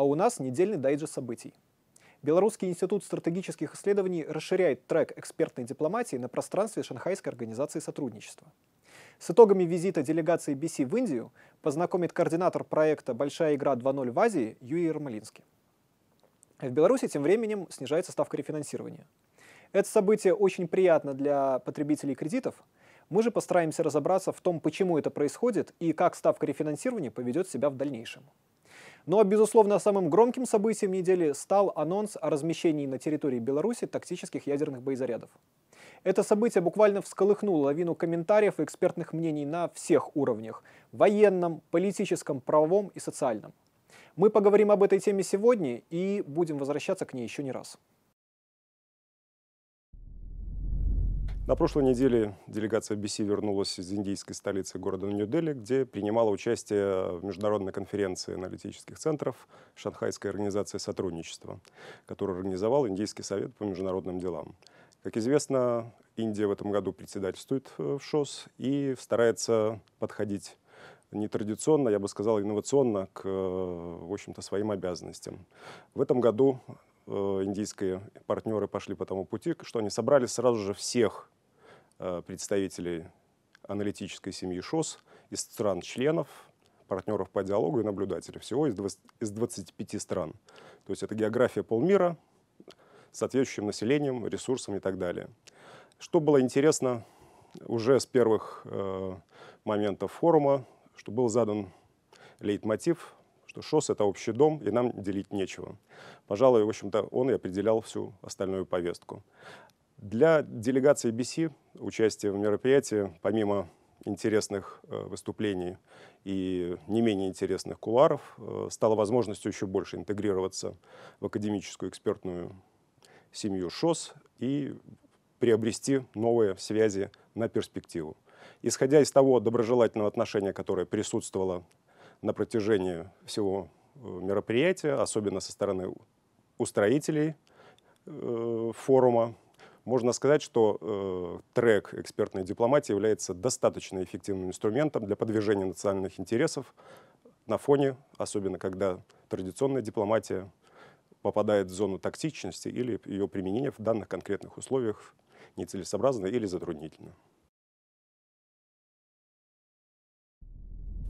А у нас недельный дайджест событий. Белорусский институт стратегических исследований расширяет трек экспертной дипломатии на пространстве Шанхайской организации сотрудничества. С итогами визита делегации BC в Индию познакомит координатор проекта «Большая игра 2.0» в Азии Юрий Ермолинский. В Беларуси тем временем снижается ставка рефинансирования. Это событие очень приятно для потребителей кредитов. Мы же постараемся разобраться в том, почему это происходит и как ставка рефинансирования поведет себя в дальнейшем. Ну а, безусловно, самым громким событием недели стал анонс о размещении на территории Беларуси тактических ядерных боезарядов. Это событие буквально всколыхнуло лавину комментариев и экспертных мнений на всех уровнях – военном, политическом, правовом и социальном. Мы поговорим об этой теме сегодня и будем возвращаться к ней еще не раз. На прошлой неделе делегация BC вернулась из индийской столицы города Нью-Дели, где принимала участие в международной конференции аналитических центров Шанхайской организации сотрудничества, которую организовал Индийский совет по международным делам. Как известно, Индия в этом году председательствует э, в ШОС и старается подходить нетрадиционно, я бы сказал, инновационно к, э, в общем-то, своим обязанностям. В этом году индийские партнеры пошли по тому пути, что они собрали сразу же всех Э, представителей аналитической семьи ШОС из стран-членов, партнеров по диалогу и наблюдателей. Всего из, 20, из 25 стран. То есть это география полмира с соответствующим населением, ресурсами и так далее. Что было интересно уже с первых э, моментов форума, что был задан лейтмотив, что ШОС — это общий дом, и нам делить нечего. Пожалуй, в общем-то, он и определял всю остальную повестку. Для делегации BC участие в мероприятии, помимо интересных э, выступлений и не менее интересных куларов, э, стало возможностью еще больше интегрироваться в академическую экспертную семью ШОС и приобрести новые связи на перспективу. Исходя из того доброжелательного отношения, которое присутствовало на протяжении всего э, мероприятия, особенно со стороны устроителей форума, можно сказать, что э, трек экспертной дипломатии является достаточно эффективным инструментом для продвижения национальных интересов на фоне, особенно когда традиционная дипломатия попадает в зону токсичности или ее применение в данных конкретных условиях нецелесообразно или затруднительно.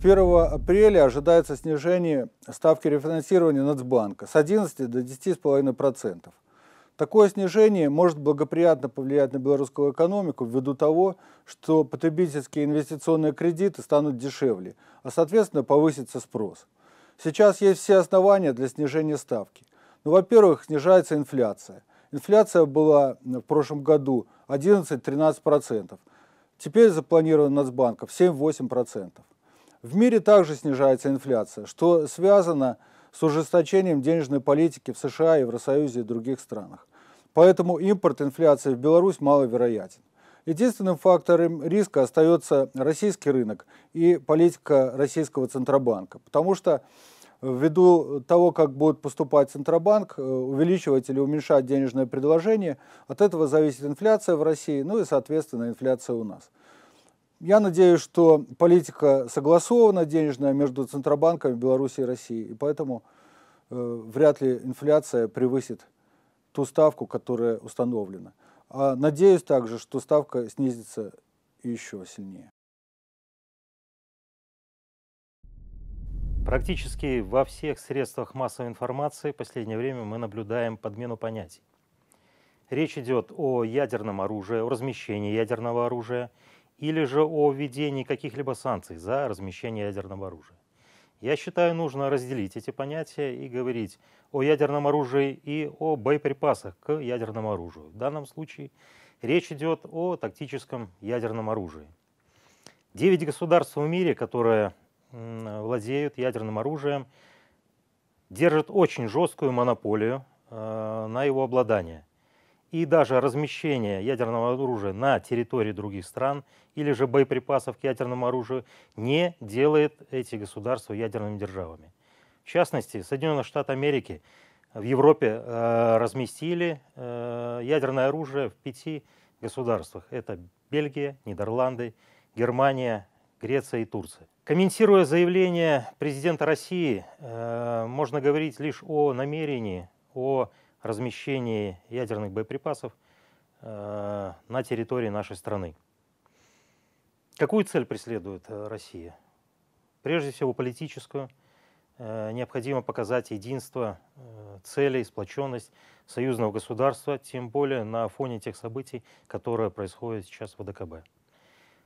1 апреля ожидается снижение ставки рефинансирования Нацбанка с 11 до 10,5%. Такое снижение может благоприятно повлиять на белорусскую экономику ввиду того, что потребительские инвестиционные кредиты станут дешевле, а соответственно повысится спрос. Сейчас есть все основания для снижения ставки. Ну, во-первых, снижается инфляция. Инфляция была в прошлом году 11-13%. Теперь запланировано Нацбанков 7-8%. В мире также снижается инфляция, что связано с ужесточением денежной политики в США, Евросоюзе и других странах. Поэтому импорт инфляции в Беларусь маловероятен. Единственным фактором риска остается российский рынок и политика российского Центробанка, потому что ввиду того, как будет поступать Центробанк, э, увеличивать или уменьшать денежное предложение, от этого зависит инфляция в России, ну и, соответственно, инфляция у нас. Я надеюсь, что политика согласована денежная между Центробанками Беларуси и России, и поэтому э, вряд ли инфляция превысит ту ставку, которая установлена. А надеюсь также, что ставка снизится еще сильнее. Практически во всех средствах массовой информации в последнее время мы наблюдаем подмену понятий. Речь идет о ядерном оружии, о размещении ядерного оружия или же о введении каких-либо санкций за размещение ядерного оружия. Я считаю, нужно разделить эти понятия и говорить о ядерном оружии и о боеприпасах к ядерному оружию. В данном случае речь идет о тактическом ядерном оружии. Девять государств в мире, которые владеют ядерным оружием, держат очень жесткую монополию э, на его обладание и даже размещение ядерного оружия на территории других стран или же боеприпасов к ядерному оружию не делает эти государства ядерными державами. В частности, Соединенные Штаты Америки в Европе э, разместили э, ядерное оружие в пяти государствах. Это Бельгия, Нидерланды, Германия, Греция и Турция. Комментируя заявление президента России, э, можно говорить лишь о намерении, о размещении ядерных боеприпасов э, на территории нашей страны. Какую цель преследует э, Россия? Прежде всего политическую. Э, необходимо показать единство э, целей, сплоченность союзного государства, тем более на фоне тех событий, которые происходят сейчас в ВДКБ.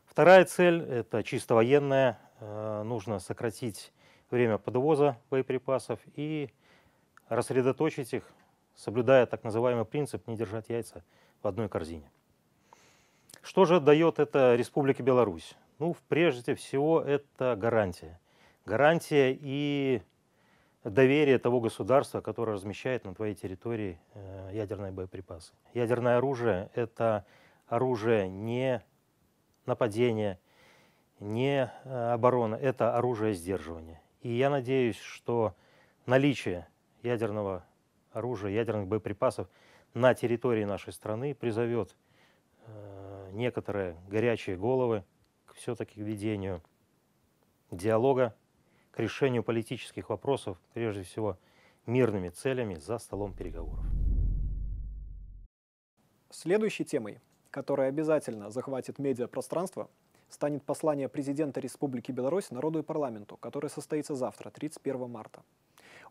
Вторая цель – это чисто военная. Нужно сократить время подвоза боеприпасов и рассредоточить их, соблюдая так называемый принцип «не держать яйца в одной корзине». Что же дает это Республике Беларусь? Ну, прежде всего, это гарантия. Гарантия и доверие того государства, которое размещает на твоей территории э, ядерные боеприпасы. Ядерное оружие – это оружие не нападения, не э, обороны, это оружие сдерживания. И я надеюсь, что наличие ядерного оружия, ядерных боеприпасов на территории нашей страны призовет э, некоторые горячие головы все-таки к ведению диалога, к решению политических вопросов, прежде всего мирными целями за столом переговоров. Следующей темой, которая обязательно захватит медиапространство, станет послание президента Республики Беларусь народу и парламенту, которое состоится завтра, 31 марта.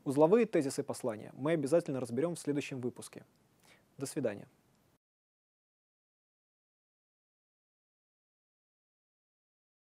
Узловые тезисы послания мы обязательно разберем в следующем выпуске. До свидания.